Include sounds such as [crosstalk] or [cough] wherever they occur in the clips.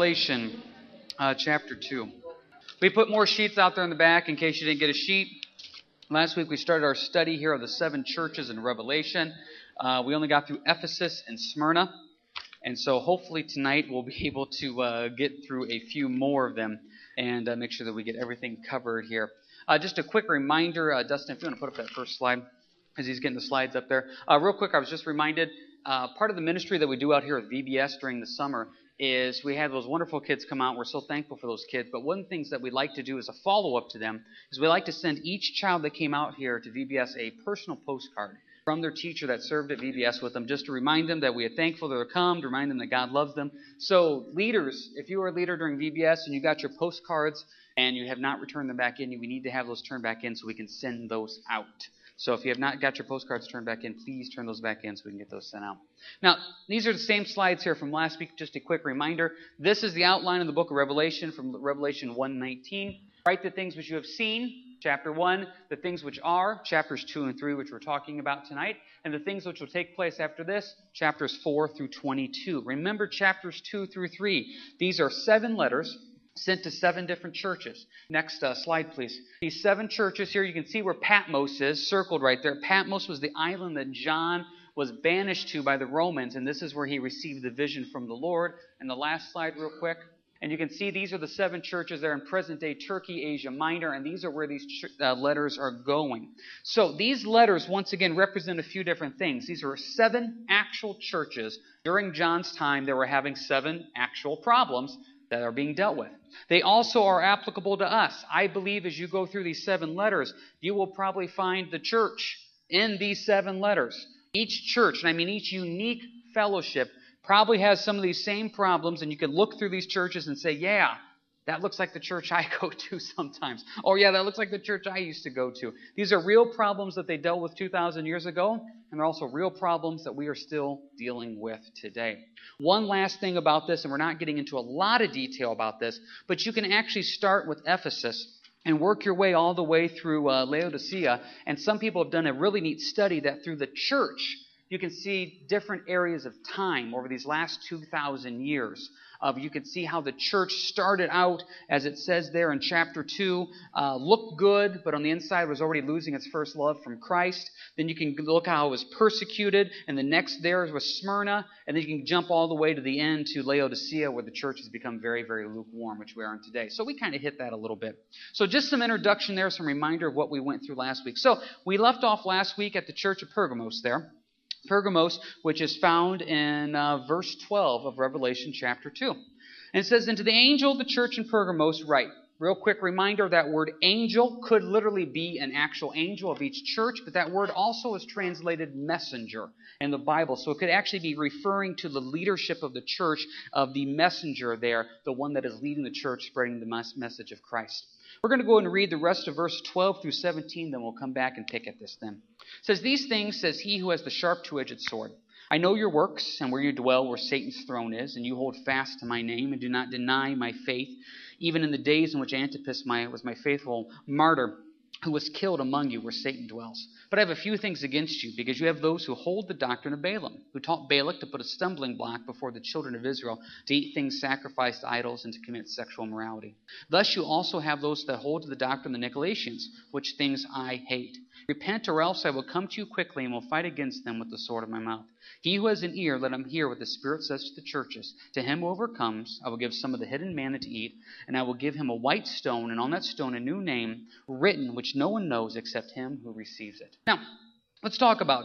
Revelation uh, chapter 2. We put more sheets out there in the back in case you didn't get a sheet. Last week we started our study here of the seven churches in Revelation. Uh, we only got through Ephesus and Smyrna. And so hopefully tonight we'll be [laughs] able to uh, get through a few more of them and uh, make sure that we get everything covered here. Uh, just a quick reminder, uh, Dustin, if you want to put up that first slide as he's getting the slides up there. Uh, real quick, I was just reminded part of the ministry that we do out here at VBS during the summer is we had those wonderful kids come out. We're so thankful for those kids. But one of the things that we like to do as a follow up to them is we like to send each child that came out here to VBS a personal postcard from their teacher that served at VBS with them, just to remind them that we are thankful that they're come, to remind them that God loves them. So, leaders, if you were a leader during VBS and you got your postcards and you have not returned them back in, we need to have those turned back in so we can send those out. So if you have not got your postcards turned back in, please turn those back in so we can get those sent out. Now, these are the same slides here from last week. Just a quick reminder. This is the outline of the book of Revelation from Revelation 1:19. Write the things which you have seen, chapter 1, the things which are, chapters 2 and 3, which we're talking about tonight, and the things which will take place after this, chapters 4 through 22. Remember chapters 2 through 3. These are seven letters sent to seven different churches. Next uh, slide, please. These seven churches here, you can see where Patmos is, circled right there. Patmos was the island that John was banished to by the Romans, and this is where he received the vision from the Lord. And the last slide, real quick. And you can see these are the seven churches there in present day Turkey, Asia Minor, and these are where these ch- uh, letters are going. So these letters, once again, represent a few different things. These are seven actual churches. During John's time, they were having seven actual problems that are being dealt with. They also are applicable to us. I believe as you go through these seven letters, you will probably find the church in these seven letters. Each church, and I mean each unique fellowship, probably has some of these same problems, and you can look through these churches and say, yeah, that looks like the church [laughs] I go to sometimes. Oh, yeah, that looks like the church I used to go to. These are real problems that they dealt with 2,000 years ago, and they're also real problems that we are still dealing with today. One last thing about this, and we're not getting into a lot of detail about this, but you can actually start with Ephesus and work your way all the way through uh, Laodicea. And some people have done a really neat study that through the church, you can see different areas of time over these last 2,000 years you can see how the church started out, as it says there in chapter 2, uh, looked good, but on the inside was already losing its first love from Christ. Then you can look how it was persecuted, and the next there was Smyrna, and then you can jump all the way to the end to Laodicea, where the church has become very, very lukewarm, which we are in today. So we kind of hit that a little bit. So just some introduction there, some reminder of what we went through last week. So we left off last week at the church of Pergamos there. Pergamos, which is found in uh, verse 12 of Revelation chapter 2. And it says, And to the angel of the church in Pergamos, write. Real quick reminder that word angel could literally be an actual angel of each church, but that word also is translated messenger in the Bible. So it could actually be referring to the leadership of the church, of the messenger there, the one that is leading the church, spreading the message of Christ. We're going to go and read the rest of verse 12 through 17, then we'll come back and pick at this then. It says, These things says he who has the sharp two edged sword. I know your works and where you dwell, where Satan's throne is, and you hold fast to my name and do not deny my faith, even in the days in which Antipas my, was my faithful martyr who was killed among you where Satan dwells. But I have a few things against you, because you have those who hold the doctrine of Balaam, who taught Balak to put a stumbling block before the children of Israel, to eat things sacrificed to idols, and to commit sexual immorality. Thus you also have those that hold to the doctrine of the Nicolaitans, which things I hate. Repent, or else I will come to you quickly and will fight against them with the sword of my mouth. He who has an ear, let him hear what the Spirit says to the churches. To him who overcomes, I will give some of the hidden manna to eat, and I will give him a white stone, and on that stone a new name written, which no one knows except him who receives it. Now, let's talk about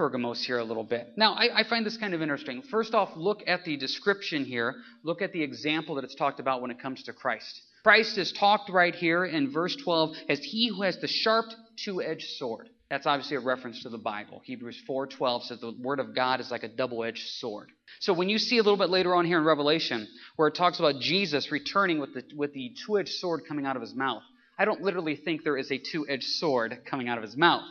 Pergamos here a little bit. Now, I, I, find this kind of interesting. First off, look at the description here. Look at the example that it's talked about when it comes to Christ. Christ is talked right here in verse 12 as he who has the sharp two-edged sword. That's obviously a reference to the Bible. Hebrews 4:12 says the word of God is like a double-edged sword. So when you see a little bit later on here in Revelation where it talks about Jesus returning with the with the two-edged sword coming out of his mouth, I don't literally think there is a two-edged sword coming out of his mouth.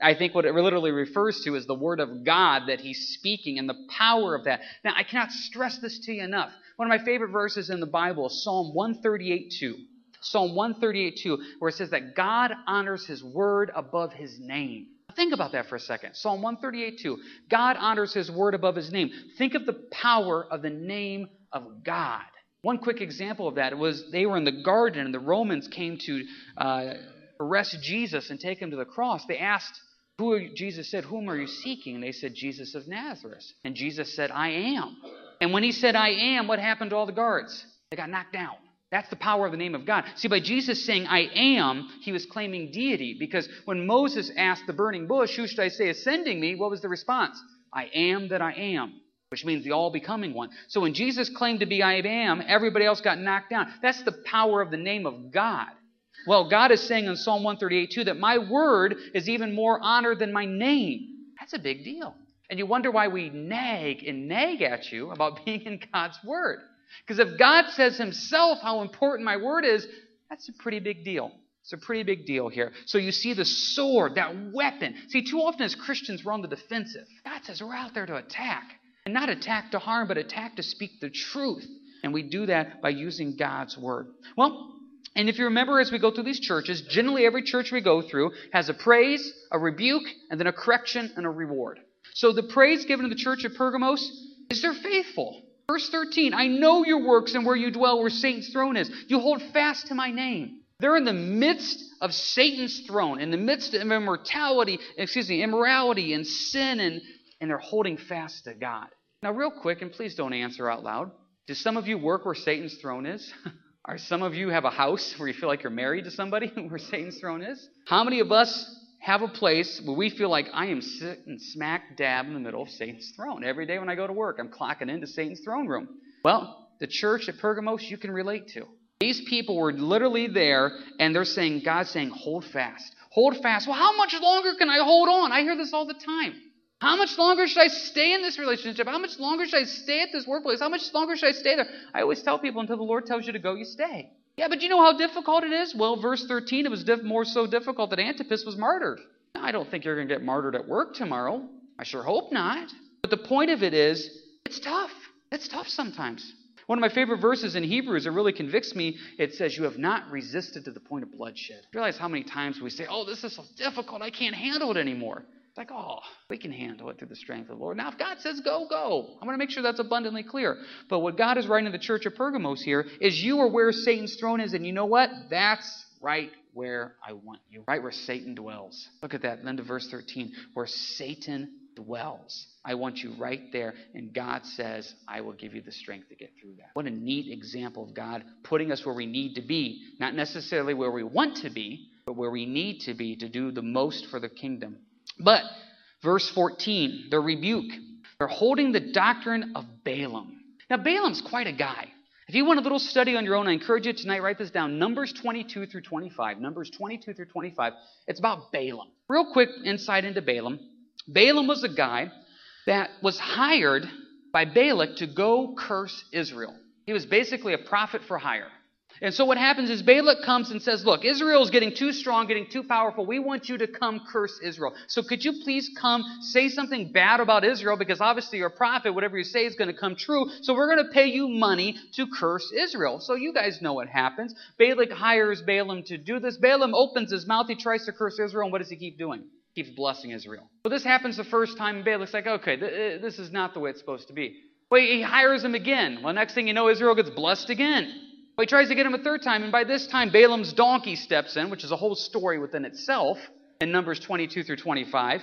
I think what it literally refers to is the word of God that he's speaking and the power of that. Now, I cannot stress this to you enough. One of my favorite verses in the Bible is Psalm 138 2. Psalm 138 2, where it says that God honors his word above his name. Think about that for a second. Psalm 138 2. God honors his word above his name. Think of the power of the name of God. One quick example of that was they were in the garden and the Romans came to uh, arrest Jesus and take him to the cross. They asked, who Jesus said, Whom are you seeking? And they said, Jesus of Nazareth. And Jesus said, I am. And when he said, I am, what happened to all the guards? They got knocked down. That's the power of the name of God. See, by Jesus saying, I am, he was claiming deity. Because when Moses asked the burning bush, Who should I say is sending me? What was the response? I am that I am which means the all becoming one. So when Jesus claimed to be I am, everybody else got knocked down. That's the power of the name of God. Well, God is saying in Psalm 138 too that my word is even more honored than my name. That's a big deal. And you wonder why we nag and nag at you about [laughs] being in God's word. Because if God says himself how important my word is, that's a pretty big deal. It's a pretty big deal here. So you see the sword, that weapon. See, too often as Christians, we're on the defensive. God says we're out there to attack. And not attack to harm, but attack to speak the truth. And we do that by using God's word. Well, and if you remember as we go through these churches, generally every church we go through has a praise, a rebuke, and then a correction and a reward. So the praise given to the church of Pergamos is they're faithful. Verse 13, I know your works and where you dwell, where Satan's throne is. You hold fast to my name. They're in the midst of Satan's throne, in the midst of immortality, excuse me, immorality and sin, and, and they're holding fast to God. Now, real quick, and please don't answer out loud. Do some of you work where Satan's throne is? [laughs] Are some of you have a house where you feel like you're married to somebody [laughs] where Satan's throne is? How many of us have a place where we feel like I am sitting smack dab in the middle of Satan's throne? Every day when I go to work, I'm clocking into Satan's throne room. Well, the church at Pergamos you can relate to. These people were literally there, and they're saying, God's saying, hold fast. Hold fast. Well, how much longer can I hold on? I hear this all the time. How much longer should I stay in this relationship? How much longer should I stay at this workplace? How much longer should I stay there? I always tell people until the Lord tells you to go, you stay. Yeah, but you know how difficult it is? Well, verse 13, it was diff- more so difficult that Antipas was martyred. I don't think you're going to get martyred at work tomorrow. I sure hope not. But the point of it is, it's tough. It's tough sometimes. One of my favorite verses in Hebrews, it really convicts me. It says, You have not resisted to the point of bloodshed. Realize how many times we say, Oh, this is so difficult. I can't handle it anymore. Like, oh, we can handle it through the strength of the Lord. Now, if God says go, go. I'm going to make sure that's abundantly clear. But what God is writing to the church of Pergamos here is you are where Satan's throne is, and you know what? That's right where I want you, right where Satan dwells. Look at that. Then to verse 13, where Satan dwells. I want you right there. And God says, I will give you the strength to get through that. What a neat example of God putting us where we need to be, not necessarily where we want to be, but where we need to be to do the most for the kingdom but, verse 14, the rebuke. They're holding the doctrine of Balaam. Now, Balaam's quite a guy. If you want a little study on your own, I encourage you tonight, write this down. Numbers 22 through 25. Numbers 22 through 25. It's about Balaam. Real quick insight into Balaam. Balaam was a guy that was hired by Balak to go curse Israel. He was basically a prophet for hire. And so what happens is Balak comes and says, Look, Israel is getting too strong, getting too powerful. We want you to come curse Israel. So could you please come say something bad about Israel? Because obviously you're a prophet. Whatever you say is going to come true. So we're going to pay you money to curse Israel. So you guys know what happens. Balak hires Balaam to do this. Balaam opens his mouth. He tries to curse Israel. And what does he keep doing? Keeps blessing Israel. So this happens the first time. Balak's like, okay, th- uh, this is not the way it's supposed to be. Well, he hires him again. Well, next thing you know, Israel gets blessed again. He tries to get him a third time, and by this time, Balaam's donkey steps in, which is a whole story within itself in Numbers 22 through 25.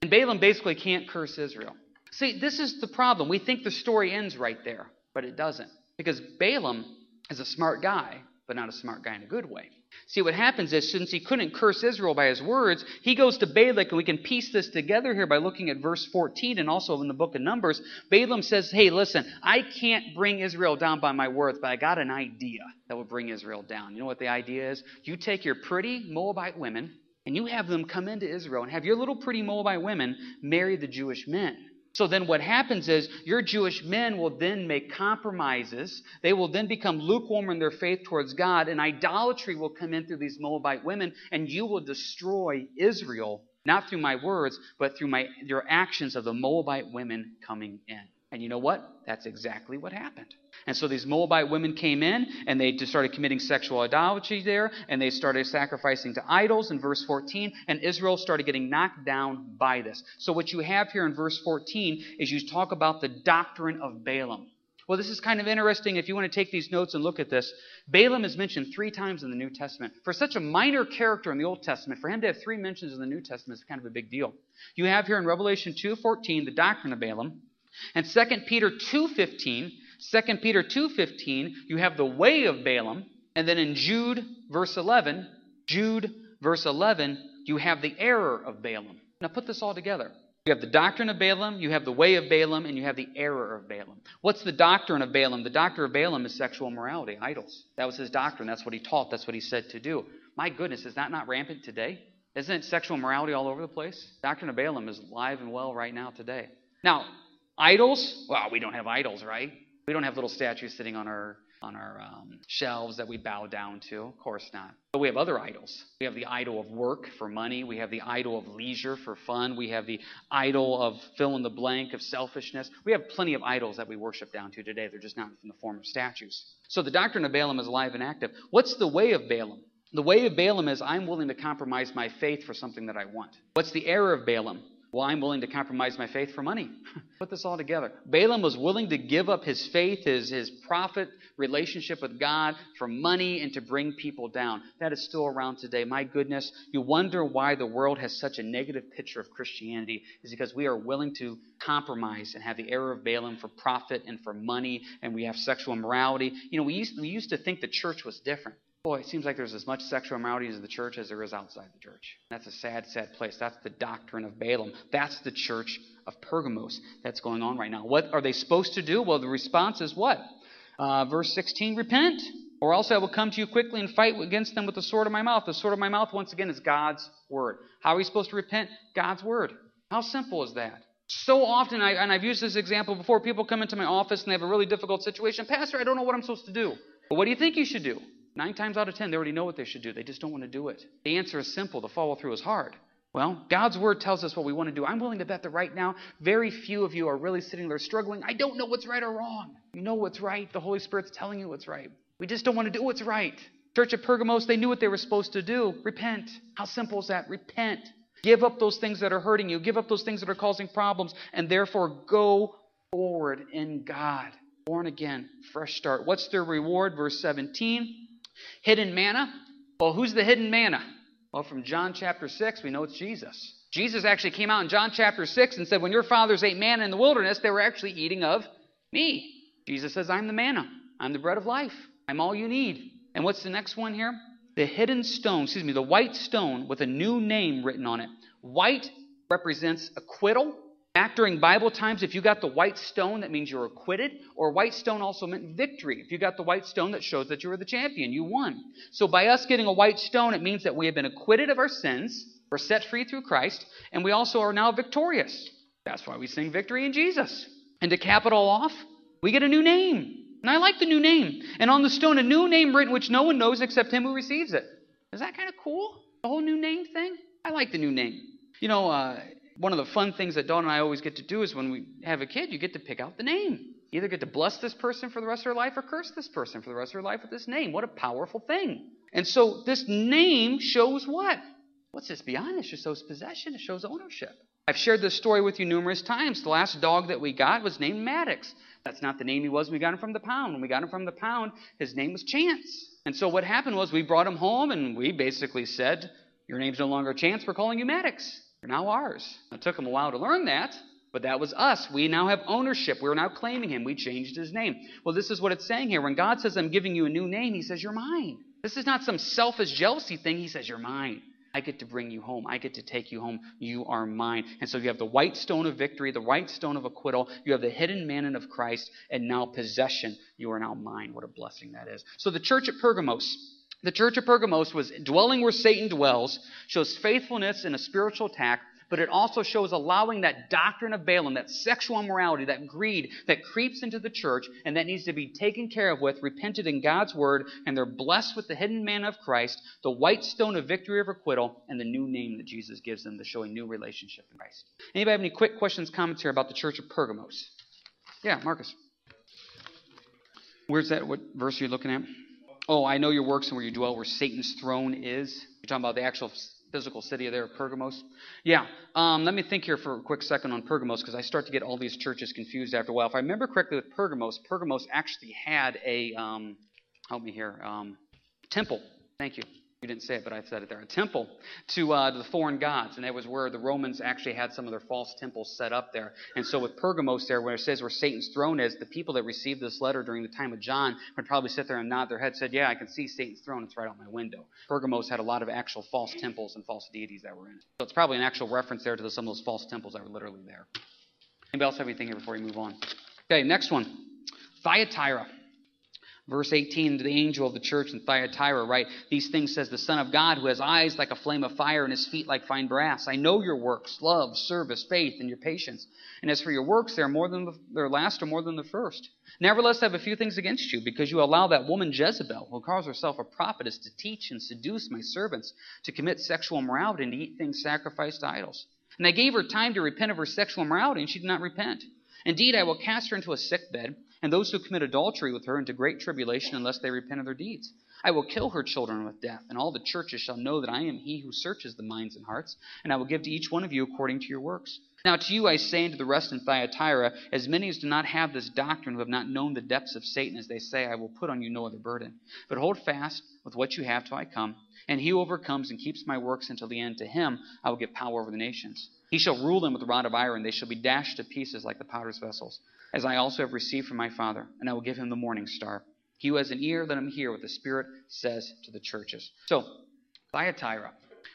And Balaam basically can't curse Israel. See, this is the problem. We think the story ends right there, but it doesn't. Because Balaam is a smart guy, but not a smart guy in a good way. See, what happens is, since he couldn't curse Israel by his words, he goes to Balak, and we can piece this together here by looking at verse 14 and also in the book of Numbers. Balaam says, Hey, listen, I can't bring Israel down by my words, but I got an idea that will bring Israel down. You know what the idea is? You take your pretty Moabite women, and you have them come into Israel, and have your little pretty Moabite women marry the Jewish men. So then what happens is your Jewish men will then make compromises. They will then become lukewarm in their faith towards God, and idolatry will come in through these Moabite women, and you will destroy Israel, not through my words, but through my, your actions of the Moabite women coming in. And you know what? That's exactly what happened. And so these Moabite women came in and they started committing sexual idolatry there and they started sacrificing to idols in verse 14 and Israel started getting knocked down by this. So what you have here in verse 14 is you talk about the doctrine of Balaam. Well, this is kind of interesting if you want to take these notes and look at this. Balaam is mentioned three times in the New Testament. For such a minor character in the Old Testament, for him to have three mentions in the New Testament is kind of a big deal. You have here in Revelation 2:14 the doctrine of Balaam, and 2 Peter 2:15, 2 Peter 2:15, you have the way of Balaam, and then in Jude verse 11, Jude verse 11, you have the error of Balaam. Now put this all together. You have the doctrine of Balaam, you have the way of Balaam, and you have the error of Balaam. What's the doctrine of Balaam? The doctrine of Balaam is sexual morality, idols. That was his doctrine. That's what he taught. That's what he said to do. My goodness, is that not rampant today? Isn't sexual morality all over the place? Doctrine of Balaam is alive and well right now today. Now, idols, well, we don't have idols, right? We don't have little statues sitting on our on our um, shelves that we bow down to. Of course not. But we have other idols. We have the idol of work for money. We have the idol of leisure for fun. We have the idol of fill in the blank of selfishness. We have plenty of idols that we worship down to today. They're just not in the form of statues. So the doctrine of Balaam is alive and active. What's the way of Balaam? The way of Balaam is I'm willing to compromise my faith for something that I want. What's the error of Balaam? Well, I'm willing to compromise my faith for money. [laughs] Put this all together. Balaam was willing to give up his faith, his, his prophet relationship with God for money and to bring people down. That is still around today. My goodness, you wonder why the world has such a negative picture of Christianity is because we are willing to compromise and have the error of Balaam for profit and for money, and we have sexual immorality. You know, we used, we used to think the church was different. Boy, it seems like there's as much sexual immorality in the church as there is outside the church. That's a sad, sad place. That's the doctrine of Balaam. That's the church of Pergamos that's going on right now. What are they supposed to do? Well, the response is what? Uh, verse 16 Repent, or else I will come to you quickly and fight against them with the sword of my mouth. The sword of my mouth, once again, is God's word. How are we supposed to repent? God's word. How simple is that? So often, I, and I've used this example before, people come into my office and they have a really difficult situation. Pastor, I don't know what I'm supposed to do. What do you think you should do? Nine times out of ten, they already know what they should do. They just don't want to do it. The answer is simple. The follow through is hard. Well, God's word tells us what we want to do. I'm willing to bet that right now, very few of you are really sitting there struggling. I don't know what's right or wrong. You know what's right. The Holy Spirit's telling you what's right. We just don't want to do what's right. Church of Pergamos, they knew what they were supposed to do. Repent. How simple is that? Repent. Give up those things that are hurting you. Give up those things that are causing problems, and therefore go forward in God. Born again, fresh start. What's their reward? Verse 17. Hidden manna. Well, who's the hidden manna? Well, from John chapter 6, we know it's Jesus. Jesus actually came out in John chapter 6 and said, When your fathers ate manna in the wilderness, they were actually eating of me. Jesus says, I'm the manna. I'm the bread of life. I'm all you need. And what's the next one here? The hidden stone, excuse me, the white stone with a new name written on it. White represents acquittal. Back during Bible times, if you got the white stone, that means you're acquitted, or white stone also meant victory. If you got the white stone, that shows that you were the champion, you won. So by us getting a white stone, it means that we have been acquitted of our sins, we're set free through Christ, and we also are now victorious. That's why we sing victory in Jesus. And to cap it all off, we get a new name. And I like the new name. And on the stone, a new name written which no one knows except him who receives it. Is that kind of cool? The whole new name thing? I like the new name. You know, uh, one of the fun things that Dawn and I always get to do is when we have a kid, you get to pick out the name. You either get to bless this person for the rest of their life or curse this person for the rest of their life with this name. What a powerful thing. And so this name shows what? What's this beyond? It just shows possession, it shows ownership. I've shared this story with you numerous times. The last dog that we got was named Maddox. That's not the name he was when we got him from the pound. When we got him from the pound, his name was Chance. And so what happened was we brought him home and we basically said, Your name's no longer Chance, we're calling you Maddox. You're now ours. It took him a while to learn that, but that was us. We now have ownership. We're now claiming him. We changed his name. Well, this is what it's saying here. When God says, I'm giving you a new name, he says, You're mine. This is not some selfish jealousy thing. He says, You're mine. I get to bring you home. I get to take you home. You are mine. And so you have the white stone of victory, the white stone of acquittal. You have the hidden manna of Christ, and now possession. You are now mine. What a blessing that is. So the church at Pergamos, the church of Pergamos was dwelling where Satan dwells, shows faithfulness in a spiritual attack, but it also shows allowing that doctrine of Balaam, that sexual immorality, that greed that creeps into the church and that needs to be taken care of with, repented in God's word, and they're blessed with the hidden man of Christ, the white stone of victory of acquittal, and the new name that Jesus gives them to show a new relationship in Christ. Anybody have any quick questions, comments here about the church of Pergamos? Yeah, Marcus. Where's that? What verse are you looking at? Oh, I know your works and where you dwell, where Satan's throne is. You're talking about the actual physical city of there, Pergamos. Yeah. Um, let me think here for a quick second on Pergamos because I start to get all these churches confused after a while. If I remember correctly, with Pergamos, Pergamos actually had a um, help me here um, temple. Thank you. You didn't say it, but I said it there. A temple to, uh, to the foreign gods. And that was where the Romans actually had some of their false temples set up there. And so with Pergamos there, where it says where Satan's throne is, the people that received this letter during the time of John would probably sit there and nod their head, said, Yeah, I can see Satan's throne. It's right out my window. Pergamos had a lot of actual false temples and false deities that were in it. So it's probably an actual reference there to some of those false temples that were literally there. Anybody else have anything here before we move on? Okay, next one. Thyatira. Verse 18, the angel of the church in Thyatira, write? These things says the Son of God, who has eyes like a flame of fire and his feet like fine brass. I know your works, love, service, faith, and your patience. And as for your works, they are more than the, their last or more than the first. Nevertheless, I have a few things against you, because you allow that woman Jezebel, who calls herself a prophetess, to teach and seduce my servants to commit sexual immorality and to eat things sacrificed to idols. And I gave her time to repent of her sexual immorality, and she did not repent. Indeed, I will cast her into a sick bed and those who commit adultery with her into great tribulation unless they repent of their deeds. I will kill her children with death, and all the churches shall know that I am he who searches the minds and hearts, and I will give to each one of you according to your works. Now to you I say, and to the rest in Thyatira, as many as do not have this doctrine, who have not known the depths of Satan, as they say, I will put on you no other burden. But hold fast with what you have till I come. And he who overcomes and keeps my works until the end, to him I will give power over the nations. He shall rule them with a rod of iron, they shall be dashed to pieces like the potter's vessels as I also have received from my Father, and I will give him the morning star. He who has an ear, let him hear what the Spirit says to the churches. So, Thyatira.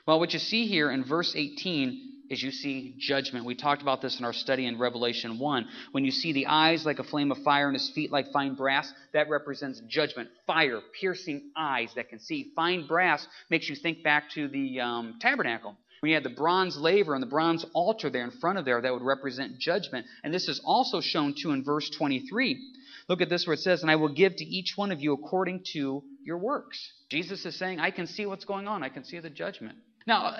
Well, what you see here in verse 18 is you see judgment. We talked about this in our study in Revelation 1. When you see the eyes like a flame of fire and his feet like fine brass, that represents judgment. Fire, piercing eyes that can see. Fine brass makes you think back to the um, tabernacle. We had the bronze laver and the bronze altar there in front of there that would represent judgment. And this is also shown too in verse 23. Look at this where it says, And I will give to each one of you according to your works. Jesus is saying, I can see what's going on. I can see the judgment. Now,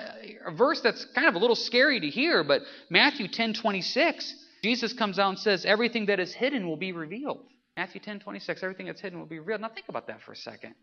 a verse that's kind of a little scary to hear, but Matthew 10 26, Jesus comes out and says, Everything that is hidden will be revealed. Matthew 10 26, everything that's hidden will be revealed. Now, think about that for a second.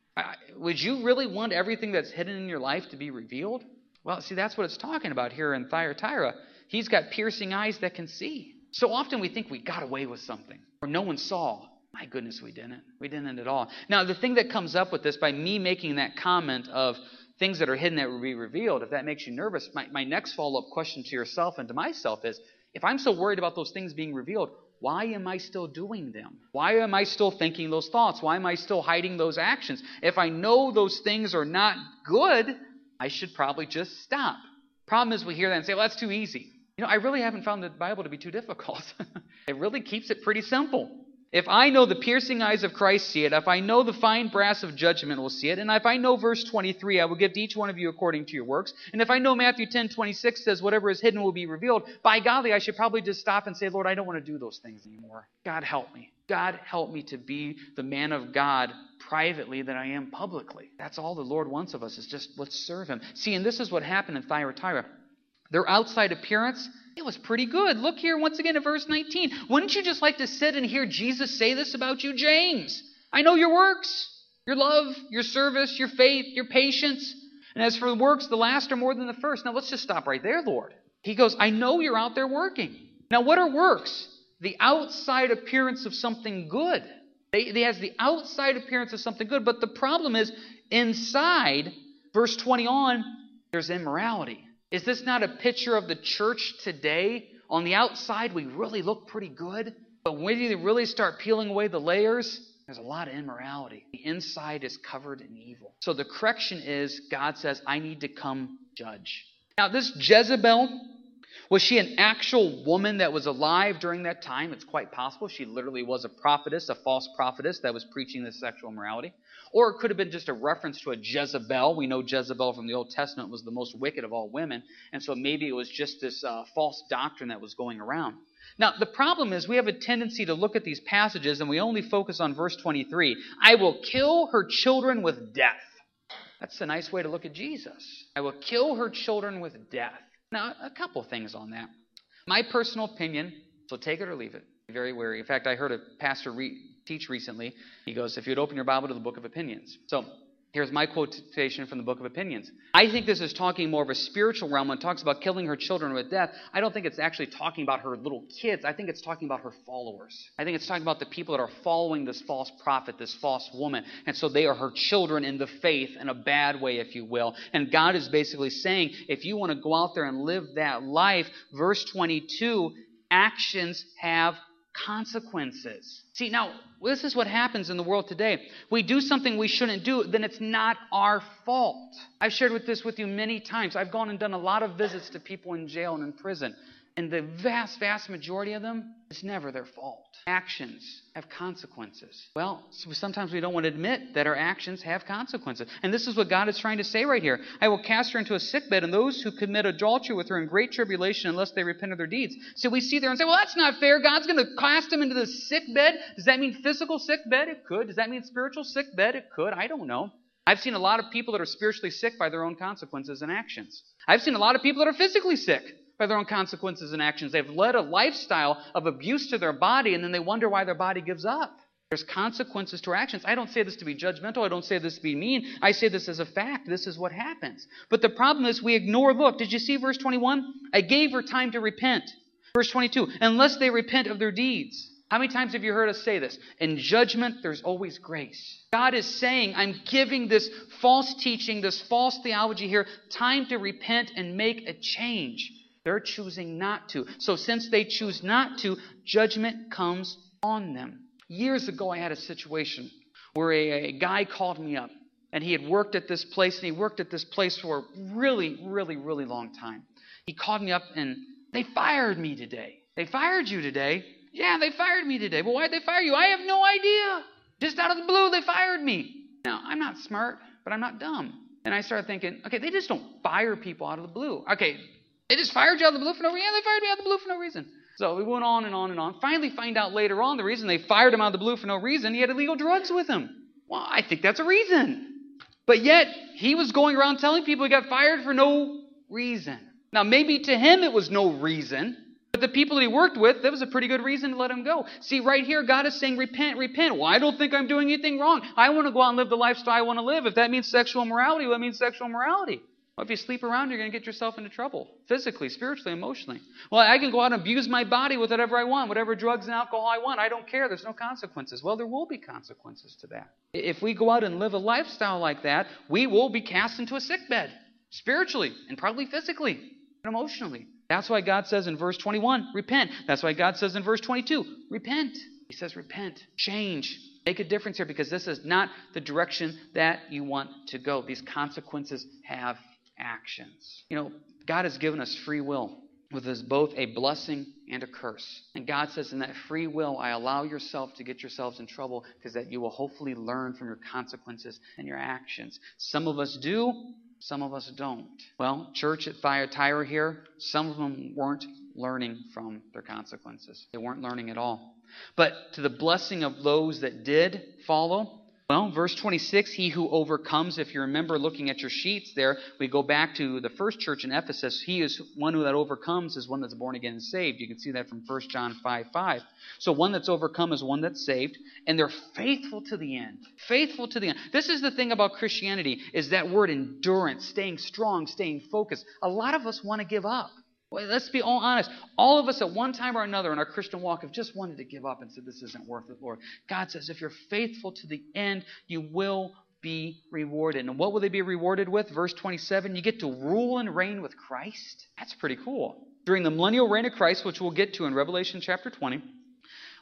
Would you really want everything that's hidden in your life to be revealed? Well, see, that's what it's talking about here in Thyatira. He's got piercing eyes that can see. So often we think we got away with something, or no one saw. My goodness, we didn't. We didn't at all. Now, the thing that comes up with this by me making that comment of things that are hidden that will be revealed, if that makes you nervous, my, my next follow up question to yourself and to myself is if I'm so worried about those things being revealed, why am I still doing them? Why am I still thinking those thoughts? Why am I still hiding those actions? If I know those things are not good, I should probably just stop. Problem is, we hear that and say, well, that's too easy. You know, I really haven't found the Bible to be too difficult. [laughs] it really keeps it pretty simple. If I know the piercing eyes of Christ see it, if I know the fine brass of judgment will see it, and if I know verse 23, I will give to each one of you according to your works, and if I know Matthew 10, 26 says, whatever is hidden will be revealed, by golly, I should probably just stop and say, Lord, I don't want to do those things anymore. God help me. God help me to be the man of God privately that I am publicly. That's all the Lord wants of us is just let's serve him. See, and this is what happened in Thyatira. Their outside appearance, it was pretty good. Look here once again at verse 19. Wouldn't you just like to sit and hear Jesus say this about you, James? I know your works, your love, your service, your faith, your patience. And as for the works, the last are more than the first. Now let's just stop right there, Lord. He goes, I know you're out there working. Now, what are works? The outside appearance of something good. They, has the outside appearance of something good, but the problem is inside, verse 20 on, there's immorality. Is this not a picture of the church today? On the outside, we really look pretty good, but when you really start peeling away the layers, there's a lot of immorality. The inside is covered in evil. So the correction is God says, I need to come judge. Now, this Jezebel, was she an actual woman that was alive during that time? It's quite possible. She literally was a prophetess, a false prophetess that was preaching this sexual morality. Or it could have been just a reference to a Jezebel. We know Jezebel from the Old Testament was the most wicked of all women. And so maybe it was just this uh, false doctrine that was going around. Now, the problem is we have a tendency to look at these passages and we only focus on verse 23. I will kill her children with death. That's a nice way to look at Jesus. I will kill her children with death. Now, a couple things on that. My personal opinion, so take it or leave it, very wary. In fact, I heard a pastor re- teach recently. He goes, if you'd open your Bible to the book of opinions. So, Here's my quotation from the Book of Opinions. I think this is talking more of a spiritual realm when it talks about killing her children with death. I don't think it's actually talking about her little kids. I think it's talking about her followers. I think it's talking about the people that are following this false prophet, this false woman. And so they are her children in the faith in a bad way, if you will. And God is basically saying, if you want to go out there and live that life, verse 22, actions have consequences. See, now, this is what happens in the world today. We do something we shouldn't do, then it's not our fault. I've shared with this with you many times. I've gone and done a lot of visits to people in jail and in prison. And the vast, vast majority of them, it's never their fault. Actions have consequences. Well, sometimes we don't want to admit that our actions have consequences. And this is what God is trying to say right here. I will cast her into a sickbed, and those who commit adultery with her in great tribulation unless they repent of their deeds. So we see there and say, well, that's not fair. God's going to cast them into the sickbed. Does that mean physical sickbed? It could. Does that mean spiritual sickbed? It could. I don't know. I've seen a lot of people that are spiritually sick by their own consequences and actions. I've seen a lot of people that are physically sick by their own consequences and actions. They've led a lifestyle of abuse to their body, and then they wonder why their body gives up. There's consequences to our actions. I don't say this to be judgmental. I don't say this to be mean. I say this as a fact. This is what happens. But the problem is we ignore, look, did you see verse 21? I gave her time to repent. Verse 22, unless they repent of their deeds. How many times have you heard us say this? In judgment, there's always grace. God is saying, I'm giving this false teaching, this false theology here, time to repent and make a change. They're choosing not to. So since they choose not to, judgment comes on them. Years ago, I had a situation where a, a guy called me up, and he had worked at this place, and he worked at this place for a really, really, really long time. He called me up, and they fired me today. They fired you today? Yeah, they fired me today. Well, why'd they fire you? I have no idea. Just out of the blue, they fired me. Now, I'm not smart, but I'm not dumb. And I started thinking, okay, they just don't fire people out of the blue. Okay, they just fired you out of the blue for no reason. Yeah, they fired me out of the blue for no reason. So we went on and on and on. Finally, find out later on the reason they fired him out of the blue for no reason. He had illegal drugs with him. Well, I think that's a reason. But yet, he was going around telling people he got fired for no reason. Now, maybe to him it was no reason, but the people that he worked with, that was a pretty good reason to let him go. See, right here, God is saying, repent, repent. Well, I don't think I'm doing anything wrong. I want to go out and live the lifestyle I want to live. If that means sexual morality, well, that means sexual morality. Well, if you sleep around, you're going to get yourself into trouble physically, spiritually, emotionally. Well, I can go out and abuse my body with whatever I want, whatever drugs and alcohol I want. I don't care. There's no consequences. Well, there will be consequences to that. If we go out and live a lifestyle like that, we will be cast into a sick bed, spiritually and probably physically and emotionally. That's why God says in verse 21, repent. That's why God says in verse 22, repent. He says, repent, change, make a difference here because this is not the direction that you want to go. These consequences have actions. You know, God has given us free will, with us both a blessing and a curse. And God says, in that free will, I allow yourself to get yourselves in trouble because that you will hopefully learn from your consequences and your actions. Some of us do, some of us don't. Well, church at Thyatira here, some of them weren't learning from their consequences. They weren't learning at all. But to the blessing of those that did follow, well, verse 26, he who overcomes, if you remember looking at your sheets there, we go back to the first church in Ephesus. He is one who that overcomes is one that's born again and saved. You can see that from 1 John 5 5. So one that's overcome is one that's saved, and they're faithful to the end. Faithful to the end. This is the thing about Christianity, is that word endurance, staying strong, staying focused. A lot of us want to give up. Let's be all honest. All of us at one time or another in our Christian walk have just wanted to give up and said, This isn't worth it, Lord. God says, if you're faithful to the end, you will be rewarded. And what will they be rewarded with? Verse 27 you get to rule and reign with Christ. That's pretty cool. During the millennial reign of Christ, which we'll get to in Revelation chapter 20,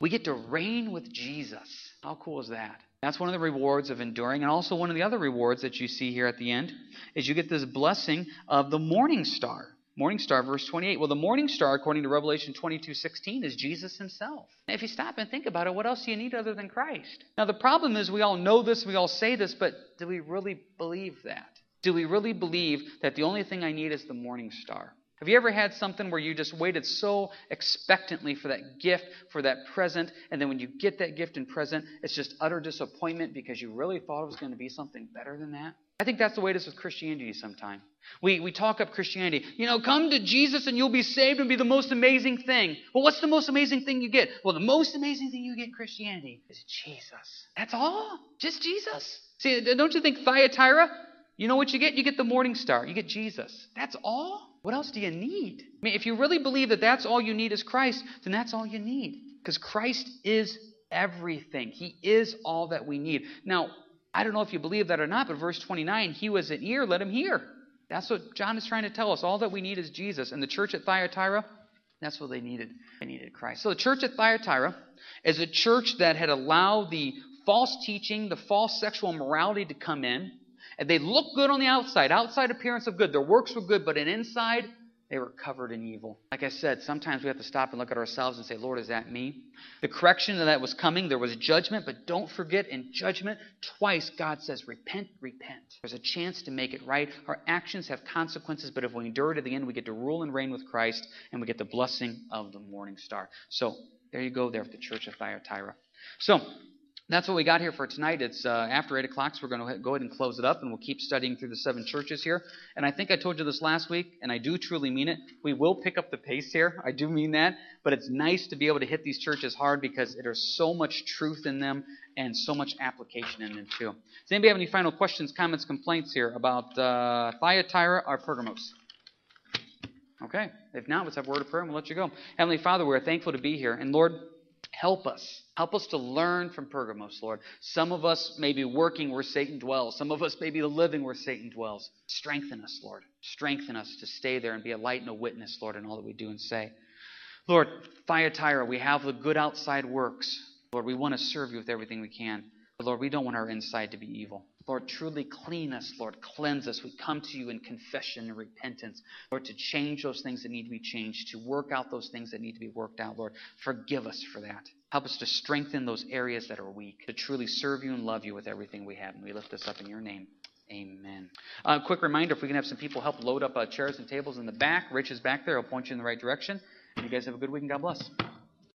we get to reign with Jesus. How cool is that? That's one of the rewards of enduring. And also, one of the other rewards that you see here at the end is you get this blessing of the morning star. Morning star, verse 28. Well, the morning star, according to Revelation 22 16, is Jesus himself. if you stop and think about it, what else do you need other than Christ? Now, the problem is we all know this, we all say this, but do we really believe that? Do we really believe that the only thing I need is the morning star? Have you ever had something where you just waited so expectantly for that gift, for that present, and then when you get that gift and present, it's just utter disappointment because you really thought it was going to be something better than that? I think that's the way it is with Christianity sometimes. We, we talk up Christianity. You know, come to Jesus and you'll be saved and be the most amazing thing. Well, what's the most amazing thing you get? Well, the most amazing thing you get in Christianity is Jesus. That's all? Just Jesus? See, don't you think Thyatira? You know what you get? You get the morning star. You get Jesus. That's all? What else do you need? I mean, if you really believe that that's all you need is Christ, then that's all you need. Because Christ is everything. He is all that we need. Now, I don't know if you believe that or not, but verse 29, he was an ear, let him hear. That's what John is trying to tell us. All that we need is Jesus. And the church at Thyatira, that's what they needed. They needed Christ. So the church at Thyatira is a church that had allowed the false teaching, the false sexual morality to come in. And they looked good on the outside, outside appearance of good. Their works were good, but in inside, they were covered in evil. Like I said, sometimes we have to stop and look at ourselves and say, Lord, is that me? The correction that was coming, there was judgment, but don't forget in judgment, twice God says, repent, repent. There's a chance to make it right. Our actions have consequences, but if we endure to the end, we get to rule and reign with Christ, and we get the blessing of the morning star. So there you go there with the church of Thyatira. So that's what we got here for tonight. It's uh, after 8 o'clock, so we're going to go ahead and close it up, and we'll keep studying through the seven churches here. And I think I told you this last week, and I do truly mean it. We will pick up the pace here. I do mean that. But it's nice to be able to hit these churches hard because there's so much truth in them and so much application in them, too. Does anybody have any final questions, comments, complaints here about uh, Thyatira or Pergamos? Okay. If not, let's have a word of prayer and we'll let you go. Heavenly Father, we're thankful to be here. And Lord, Help us. Help us to learn from Pergamos, Lord. Some of us may be working where Satan dwells. Some of us may be living where Satan dwells. Strengthen us, Lord. Strengthen us to stay there and be a light and a witness, Lord, in all that we do and say. Lord, Thyatira, we have the good outside works. Lord, we want to serve you with everything we can. But Lord, we don't want our inside to be evil. Lord, truly clean us, Lord, cleanse us. We come to you in confession and repentance, Lord, to change those things that need to be changed, to work out those things that need to be worked out, Lord. Forgive us for that. Help us to strengthen those areas that are weak, to truly serve you and love you with everything we have. And we lift this up in your name. Amen. A uh, quick reminder if we can have some people help load up uh, chairs and tables in the back, Rich is back there. I'll point you in the right direction. You guys have a good week and God bless.